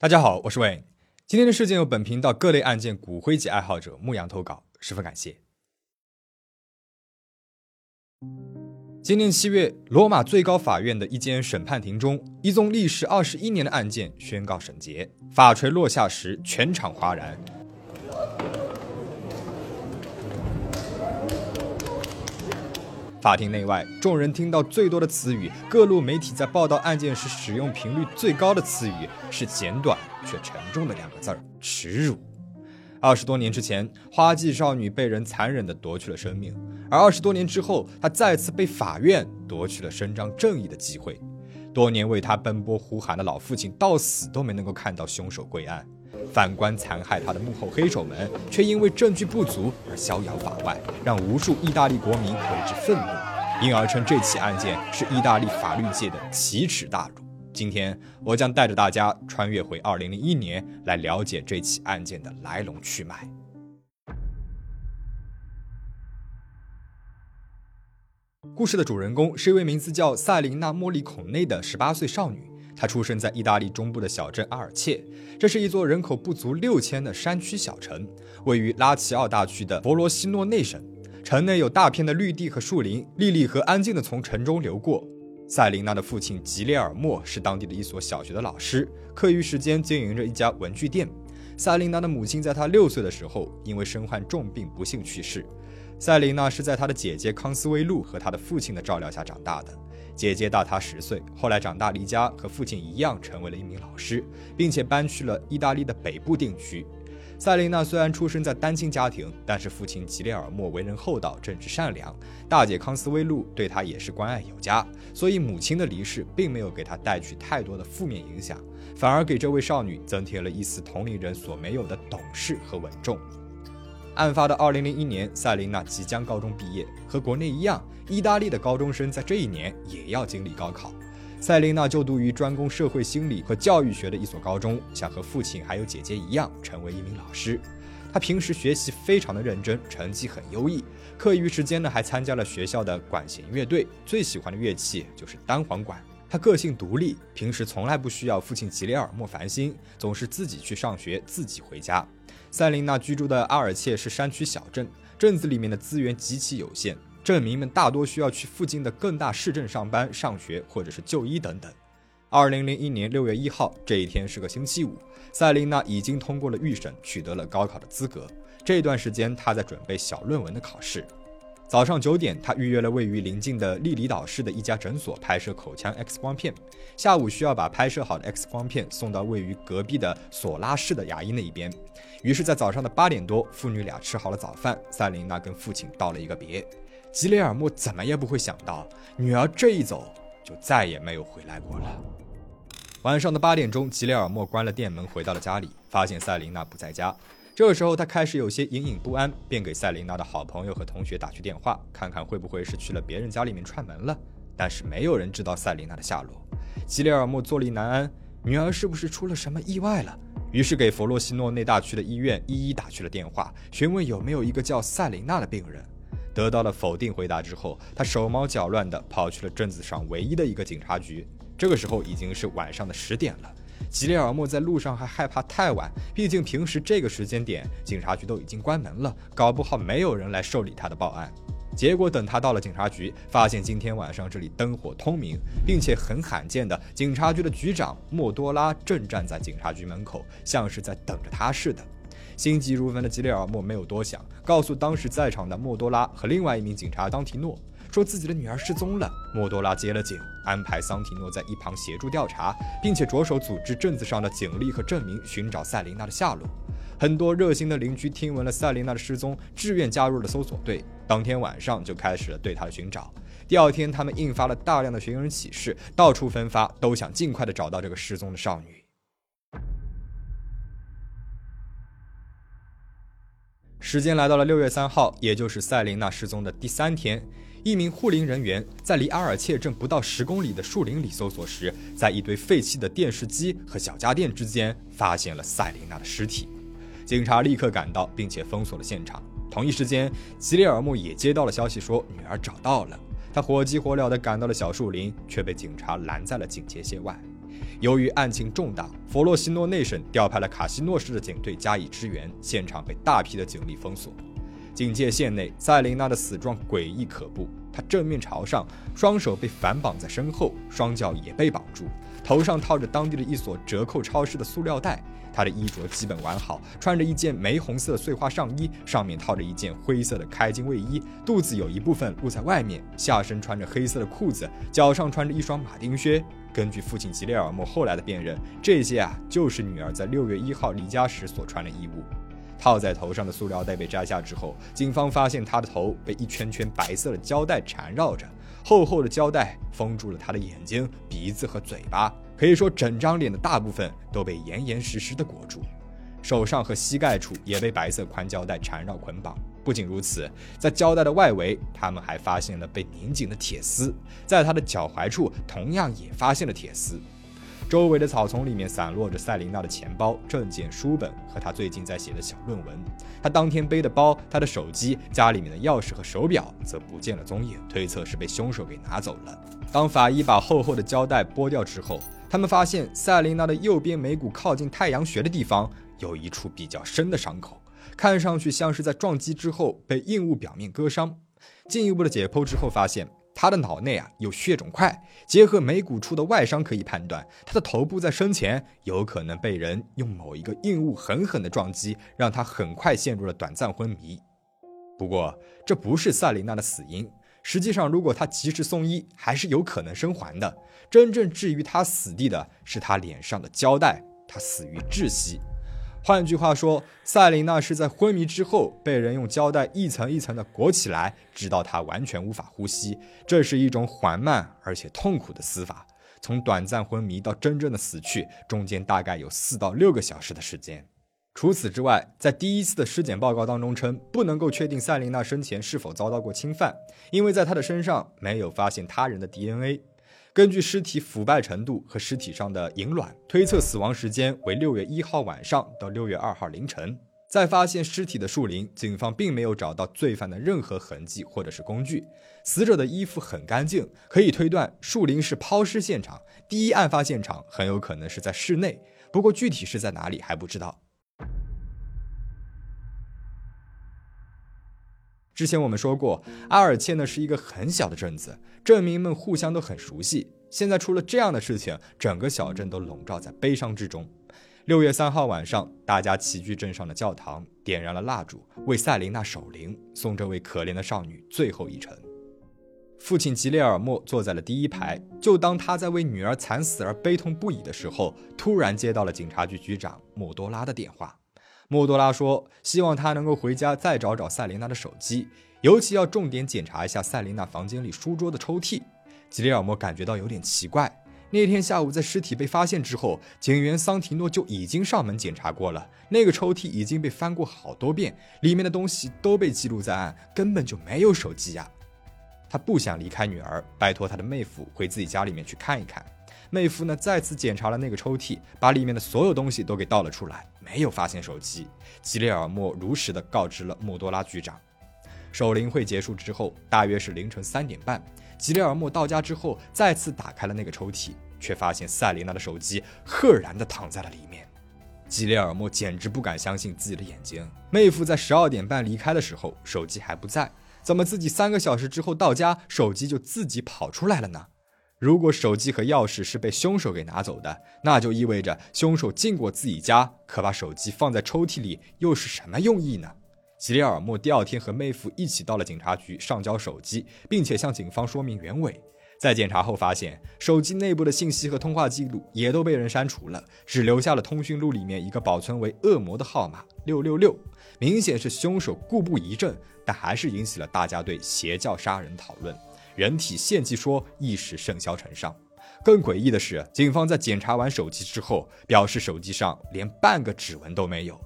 大家好，我是 Wayne。今天的事件由本频道各类案件骨灰级爱好者牧羊投稿，十分感谢。今年七月，罗马最高法院的一间审判庭中，一宗历时二十一年的案件宣告审结。法锤落下时，全场哗然。法庭内外，众人听到最多的词语，各路媒体在报道案件时使用频率最高的词语是简短却沉重的两个字儿：耻辱。二十多年之前，花季少女被人残忍地夺去了生命，而二十多年之后，她再次被法院夺去了伸张正义的机会。多年为她奔波呼喊的老父亲，到死都没能够看到凶手归案。反观残害他的幕后黑手们，却因为证据不足而逍遥法外，让无数意大利国民为之愤怒，因而称这起案件是意大利法律界的奇耻大辱。今天，我将带着大家穿越回2001年，来了解这起案件的来龙去脉。故事的主人公是一位名字叫塞琳娜·莫利孔内的18岁少女。他出生在意大利中部的小镇阿尔切，这是一座人口不足六千的山区小城，位于拉齐奥大区的佛罗西诺内省。城内有大片的绿地和树林，莉莉河安静地从城中流过。塞琳娜的父亲吉列尔莫是当地的一所小学的老师，课余时间经营着一家文具店。塞琳娜的母亲在她六岁的时候因为身患重病不幸去世。塞琳娜是在她的姐姐康斯威露和她的父亲的照料下长大的。姐姐大她十岁，后来长大离家，和父亲一样成为了一名老师，并且搬去了意大利的北部定居。塞琳娜虽然出生在单亲家庭，但是父亲吉列尔莫为人厚道、正直善良，大姐康斯威露对她也是关爱有加，所以母亲的离世并没有给她带去太多的负面影响，反而给这位少女增添了一丝同龄人所没有的懂事和稳重。案发的二零零一年，塞琳娜即将高中毕业。和国内一样，意大利的高中生在这一年也要经历高考。塞琳娜就读于专攻社会心理和教育学的一所高中，想和父亲还有姐姐一样成为一名老师。她平时学习非常的认真，成绩很优异。课余时间呢，还参加了学校的管弦乐队，最喜欢的乐器就是单簧管。她个性独立，平时从来不需要父亲吉列尔莫烦心，总是自己去上学，自己回家。塞琳娜居住的阿尔切是山区小镇，镇子里面的资源极其有限，镇民们大多需要去附近的更大市镇上班、上学或者是就医等等。二零零一年六月一号这一天是个星期五，塞琳娜已经通过了预审，取得了高考的资格。这段时间，她在准备小论文的考试。早上九点，他预约了位于邻近的利里岛市的一家诊所拍摄口腔 X 光片。下午需要把拍摄好的 X 光片送到位于隔壁的索拉市的牙医那一边。于是，在早上的八点多，父女俩吃好了早饭，塞琳娜跟父亲道了一个别。吉雷尔莫怎么也不会想到，女儿这一走就再也没有回来过了。晚上的八点钟，吉雷尔莫关了店门，回到了家里，发现塞琳娜不在家。这个时候，他开始有些隐隐不安，便给塞琳娜的好朋友和同学打去电话，看看会不会是去了别人家里面串门了。但是没有人知道塞琳娜的下落。吉列尔莫坐立难安，女儿是不是出了什么意外了？于是给佛罗西诺内大区的医院一一打去了电话，询问有没有一个叫塞琳娜的病人。得到了否定回答之后，他手忙脚乱地跑去了镇子上唯一的一个警察局。这个时候已经是晚上的十点了。吉列尔莫在路上还害怕太晚，毕竟平时这个时间点警察局都已经关门了，搞不好没有人来受理他的报案。结果等他到了警察局，发现今天晚上这里灯火通明，并且很罕见的，警察局的局长莫多拉正站在警察局门口，像是在等着他似的。心急如焚的吉列尔莫没有多想，告诉当时在场的莫多拉和另外一名警察当提诺。说自己的女儿失踪了，莫多拉接了警，安排桑提诺在一旁协助调查，并且着手组织镇子上的警力和镇民寻找塞琳娜的下落。很多热心的邻居听闻了塞琳娜的失踪，志愿加入了搜索队，当天晚上就开始了对她的寻找。第二天，他们印发了大量的寻人启事，到处分发，都想尽快的找到这个失踪的少女。时间来到了六月三号，也就是塞琳娜失踪的第三天。一名护林人员在离阿尔切镇不到十公里的树林里搜索时，在一堆废弃的电视机和小家电之间发现了塞琳娜的尸体。警察立刻赶到，并且封锁了现场。同一时间，吉列尔莫也接到了消息，说女儿找到了。他火急火燎地赶到了小树林，却被警察拦在了警戒线外。由于案情重大，佛洛西诺内省调派了卡西诺市的警队加以支援，现场被大批的警力封锁。警戒线内，塞琳娜的死状诡异可怖。他正面朝上，双手被反绑在身后，双脚也被绑住，头上套着当地的一所折扣超市的塑料袋。他的衣着基本完好，穿着一件玫红色碎花上衣，上面套着一件灰色的开襟卫衣，肚子有一部分露在外面，下身穿着黑色的裤子，脚上穿着一双马丁靴。根据父亲吉列尔莫后来的辨认，这些啊就是女儿在六月一号离家时所穿的衣物。套在头上的塑料袋被摘下之后，警方发现他的头被一圈圈白色的胶带缠绕着，厚厚的胶带封住了他的眼睛、鼻子和嘴巴，可以说整张脸的大部分都被严严实实的裹住。手上和膝盖处也被白色宽胶带缠绕捆绑。不仅如此，在胶带的外围，他们还发现了被拧紧的铁丝，在他的脚踝处同样也发现了铁丝。周围的草丛里面散落着塞琳娜的钱包、证件、书本和她最近在写的小论文。她当天背的包、她的手机、家里面的钥匙和手表则不见了踪影，推测是被凶手给拿走了。当法医把厚厚的胶带剥掉之后，他们发现塞琳娜的右边眉骨靠近太阳穴的地方有一处比较深的伤口，看上去像是在撞击之后被硬物表面割伤。进一步的解剖之后发现。他的脑内啊有血肿块，结合眉骨处的外伤可以判断，他的头部在生前有可能被人用某一个硬物狠狠的撞击，让他很快陷入了短暂昏迷。不过这不是萨琳娜的死因，实际上如果他及时送医，还是有可能生还的。真正置于他死地的是他脸上的胶带，他死于窒息。换句话说，赛琳娜是在昏迷之后被人用胶带一层一层的裹起来，直到她完全无法呼吸。这是一种缓慢而且痛苦的死法。从短暂昏迷到真正的死去，中间大概有四到六个小时的时间。除此之外，在第一次的尸检报告当中称，不能够确定赛琳娜生前是否遭到过侵犯，因为在她的身上没有发现他人的 DNA。根据尸体腐败程度和尸体上的银卵，推测死亡时间为六月一号晚上到六月二号凌晨。在发现尸体的树林，警方并没有找到罪犯的任何痕迹或者是工具。死者的衣服很干净，可以推断树林是抛尸现场。第一案发现场很有可能是在室内，不过具体是在哪里还不知道。之前我们说过，阿尔切呢是一个很小的镇子，镇民们互相都很熟悉。现在出了这样的事情，整个小镇都笼罩在悲伤之中。六月三号晚上，大家齐聚镇上的教堂，点燃了蜡烛，为塞琳娜守灵，送这位可怜的少女最后一程。父亲吉列尔莫坐在了第一排，就当他在为女儿惨死而悲痛不已的时候，突然接到了警察局局长莫多拉的电话。莫多拉说：“希望他能够回家再找找塞琳娜的手机，尤其要重点检查一下塞琳娜房间里书桌的抽屉。”吉里尔莫感觉到有点奇怪。那天下午在尸体被发现之后，警员桑提诺就已经上门检查过了，那个抽屉已经被翻过好多遍，里面的东西都被记录在案，根本就没有手机呀。他不想离开女儿，拜托他的妹夫回自己家里面去看一看。妹夫呢，再次检查了那个抽屉，把里面的所有东西都给倒了出来，没有发现手机。吉列尔莫如实的告知了莫多拉局长。守灵会结束之后，大约是凌晨三点半，吉列尔莫到家之后，再次打开了那个抽屉，却发现塞琳娜的手机赫然的躺在了里面。吉列尔莫简直不敢相信自己的眼睛。妹夫在十二点半离开的时候，手机还不在，怎么自己三个小时之后到家，手机就自己跑出来了呢？如果手机和钥匙是被凶手给拿走的，那就意味着凶手进过自己家，可把手机放在抽屉里又是什么用意呢？吉列尔莫第二天和妹夫一起到了警察局上交手机，并且向警方说明原委。在检查后发现，手机内部的信息和通话记录也都被人删除了，只留下了通讯录里面一个保存为恶魔的号码六六六，明显是凶手故布疑阵，但还是引起了大家对邪教杀人讨论。人体献祭说一时甚嚣尘上。更诡异的是，警方在检查完手机之后，表示手机上连半个指纹都没有。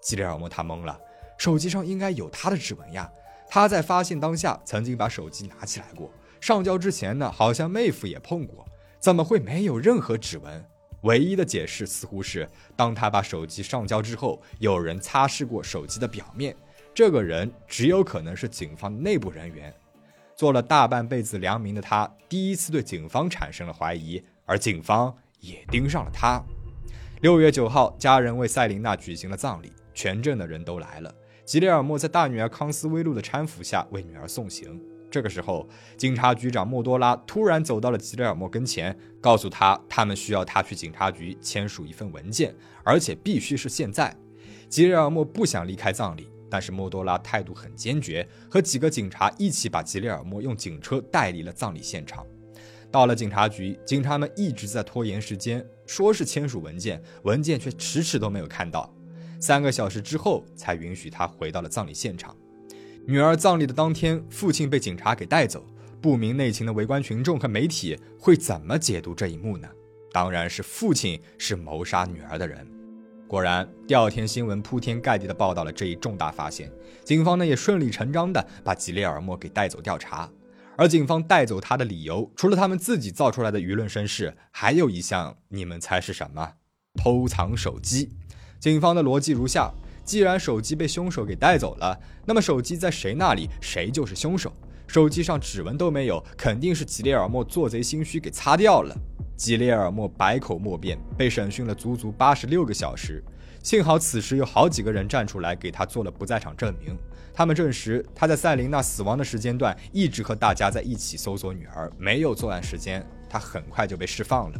吉列尔莫他懵了，手机上应该有他的指纹呀。他在发现当下曾经把手机拿起来过，上交之前呢，好像妹夫也碰过，怎么会没有任何指纹？唯一的解释似乎是，当他把手机上交之后，有人擦拭过手机的表面，这个人只有可能是警方内部人员。做了大半辈子良民的他，第一次对警方产生了怀疑，而警方也盯上了他。六月九号，家人为塞琳娜举行了葬礼，全镇的人都来了。吉列尔莫在大女儿康斯威露的搀扶下为女儿送行。这个时候，警察局长莫多拉突然走到了吉列尔莫跟前，告诉他他们需要他去警察局签署一份文件，而且必须是现在。吉列尔莫不想离开葬礼，但是莫多拉态度很坚决，和几个警察一起把吉列尔莫用警车带离了葬礼现场。到了警察局，警察们一直在拖延时间，说是签署文件，文件却迟迟都没有看到。三个小时之后，才允许他回到了葬礼现场。女儿葬礼的当天，父亲被警察给带走。不明内情的围观群众和媒体会怎么解读这一幕呢？当然是父亲是谋杀女儿的人。果然，第二天新闻铺天盖地的报道了这一重大发现。警方呢也顺理成章的把吉列尔莫给带走调查。而警方带走他的理由，除了他们自己造出来的舆论声势，还有一项，你们猜是什么？偷藏手机。警方的逻辑如下：既然手机被凶手给带走了，那么手机在谁那里，谁就是凶手。手机上指纹都没有，肯定是吉列尔莫做贼心虚给擦掉了。吉列尔莫百口莫辩，被审讯了足足八十六个小时。幸好此时有好几个人站出来给他做了不在场证明。他们证实，他在赛琳娜死亡的时间段一直和大家在一起搜索女儿，没有作案时间。他很快就被释放了。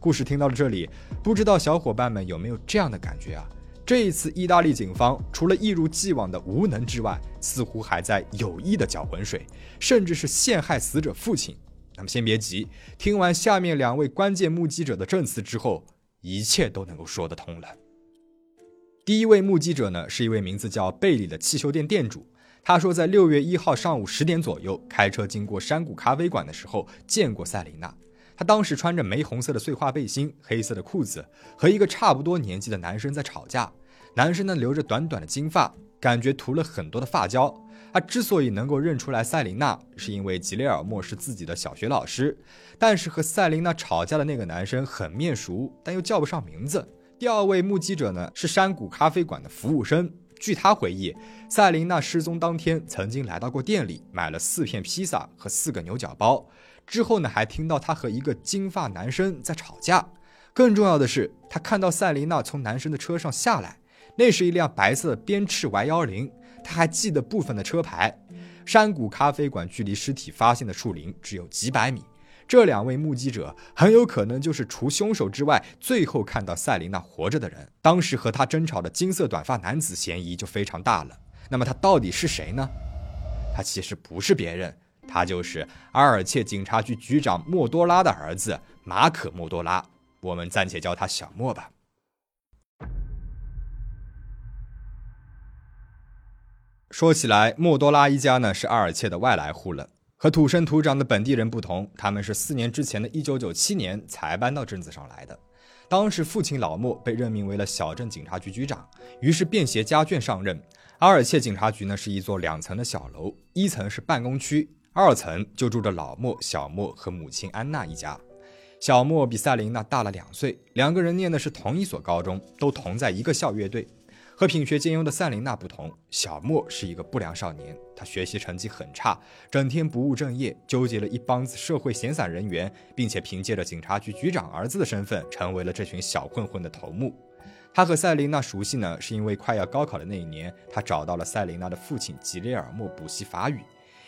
故事听到了这里，不知道小伙伴们有没有这样的感觉啊？这一次，意大利警方除了一如既往的无能之外，似乎还在有意的搅浑水，甚至是陷害死者父亲。那么先别急，听完下面两位关键目击者的证词之后，一切都能够说得通了。第一位目击者呢，是一位名字叫贝里的汽修店店主。他说，在六月一号上午十点左右，开车经过山谷咖啡馆的时候，见过塞琳娜。他当时穿着玫红色的碎花背心、黑色的裤子，和一个差不多年纪的男生在吵架。男生呢，留着短短的金发，感觉涂了很多的发胶。他之所以能够认出来塞琳娜，是因为吉列尔莫是自己的小学老师。但是和塞琳娜吵架的那个男生很面熟，但又叫不上名字。第二位目击者呢是山谷咖啡馆的服务生。据他回忆，塞琳娜失踪当天曾经来到过店里，买了四片披萨和四个牛角包。之后呢，还听到他和一个金发男生在吵架。更重要的是，他看到塞琳娜从男生的车上下来，那是一辆白色的鞭笞 Y 幺零。他还记得部分的车牌。山谷咖啡馆距离尸体发现的树林只有几百米。这两位目击者很有可能就是除凶手之外最后看到塞琳娜活着的人。当时和他争吵的金色短发男子嫌疑就非常大了。那么他到底是谁呢？他其实不是别人，他就是阿尔切警察局局长莫多拉的儿子马可莫多拉。我们暂且叫他小莫吧。说起来，莫多拉一家呢是阿尔切的外来户了。和土生土长的本地人不同，他们是四年之前的一九九七年才搬到镇子上来的。当时父亲老莫被任命为了小镇警察局局长，于是便携家眷上任。阿尔切警察局呢是一座两层的小楼，一层是办公区，二层就住着老莫、小莫和母亲安娜一家。小莫比赛琳娜大了两岁，两个人念的是同一所高中，都同在一个校乐队。和品学兼优的赛琳娜不同，小莫是一个不良少年。他学习成绩很差，整天不务正业，纠结了一帮子社会闲散人员，并且凭借着警察局局长儿子的身份，成为了这群小混混的头目。他和赛琳娜熟悉呢，是因为快要高考的那一年，他找到了赛琳娜的父亲吉列尔莫补习法语，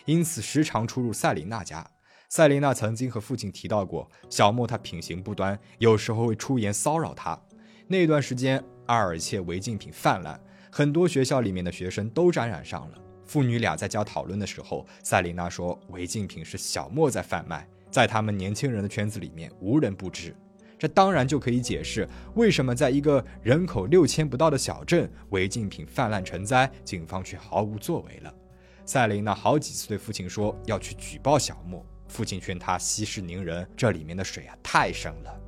因此时常出入赛琳娜家。赛琳娜曾经和父亲提到过，小莫他品行不端，有时候会出言骚扰他。那段时间。阿尔切违禁品泛滥，很多学校里面的学生都沾染上了。父女俩在家讨论的时候，塞琳娜说违禁品是小莫在贩卖，在他们年轻人的圈子里面无人不知。这当然就可以解释为什么在一个人口六千不到的小镇，违禁品泛滥成灾，警方却毫无作为了。塞琳娜好几次对父亲说要去举报小莫，父亲劝他息事宁人，这里面的水啊太深了。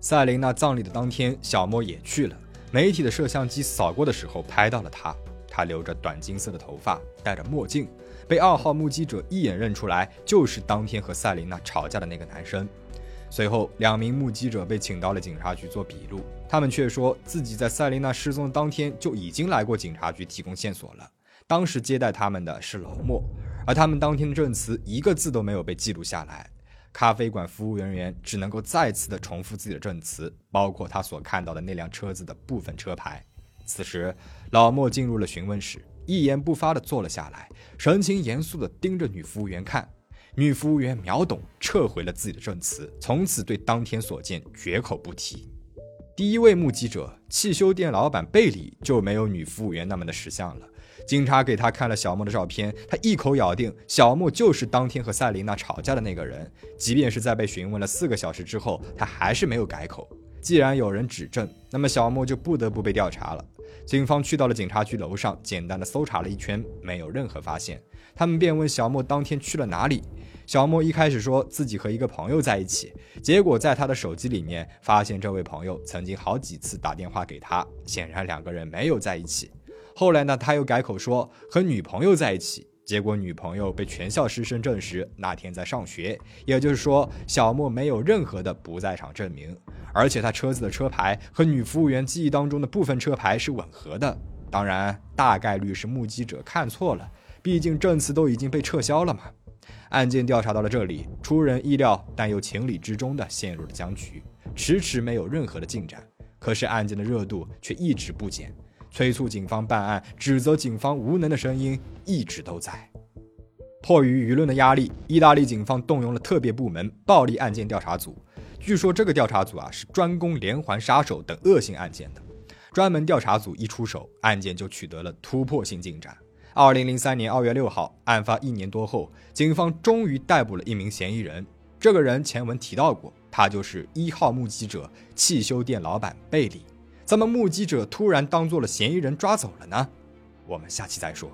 塞琳娜葬礼的当天，小莫也去了。媒体的摄像机扫过的时候，拍到了他。他留着短金色的头发，戴着墨镜，被二号目击者一眼认出来，就是当天和赛琳娜吵架的那个男生。随后，两名目击者被请到了警察局做笔录，他们却说自己在赛琳娜失踪的当天就已经来过警察局提供线索了。当时接待他们的是老莫，而他们当天的证词一个字都没有被记录下来。咖啡馆服务人员只能够再次的重复自己的证词，包括他所看到的那辆车子的部分车牌。此时，老莫进入了询问室，一言不发的坐了下来，神情严肃的盯着女服务员看。女服务员秒懂，撤回了自己的证词，从此对当天所见绝口不提。第一位目击者汽修店老板贝里就没有女服务员那么的识相了。警察给他看了小莫的照片，他一口咬定小莫就是当天和赛琳娜吵架的那个人。即便是在被询问了四个小时之后，他还是没有改口。既然有人指证，那么小莫就不得不被调查了。警方去到了警察局楼上，简单的搜查了一圈，没有任何发现。他们便问小莫当天去了哪里。小莫一开始说自己和一个朋友在一起，结果在他的手机里面发现这位朋友曾经好几次打电话给他，显然两个人没有在一起。后来呢，他又改口说和女朋友在一起，结果女朋友被全校师生证实那天在上学，也就是说小莫没有任何的不在场证明，而且他车子的车牌和女服务员记忆当中的部分车牌是吻合的。当然，大概率是目击者看错了，毕竟证词都已经被撤销了嘛。案件调查到了这里，出人意料但又情理之中的陷入了僵局，迟迟没有任何的进展。可是案件的热度却一直不减。催促警方办案、指责警方无能的声音一直都在。迫于舆论的压力，意大利警方动用了特别部门暴力案件调查组。据说这个调查组啊是专攻连环杀手等恶性案件的。专门调查组一出手，案件就取得了突破性进展。二零零三年二月六号，案发一年多后，警方终于逮捕了一名嫌疑人。这个人前文提到过，他就是一号目击者——汽修店老板贝里。怎么目击者突然当做了嫌疑人抓走了呢？我们下期再说。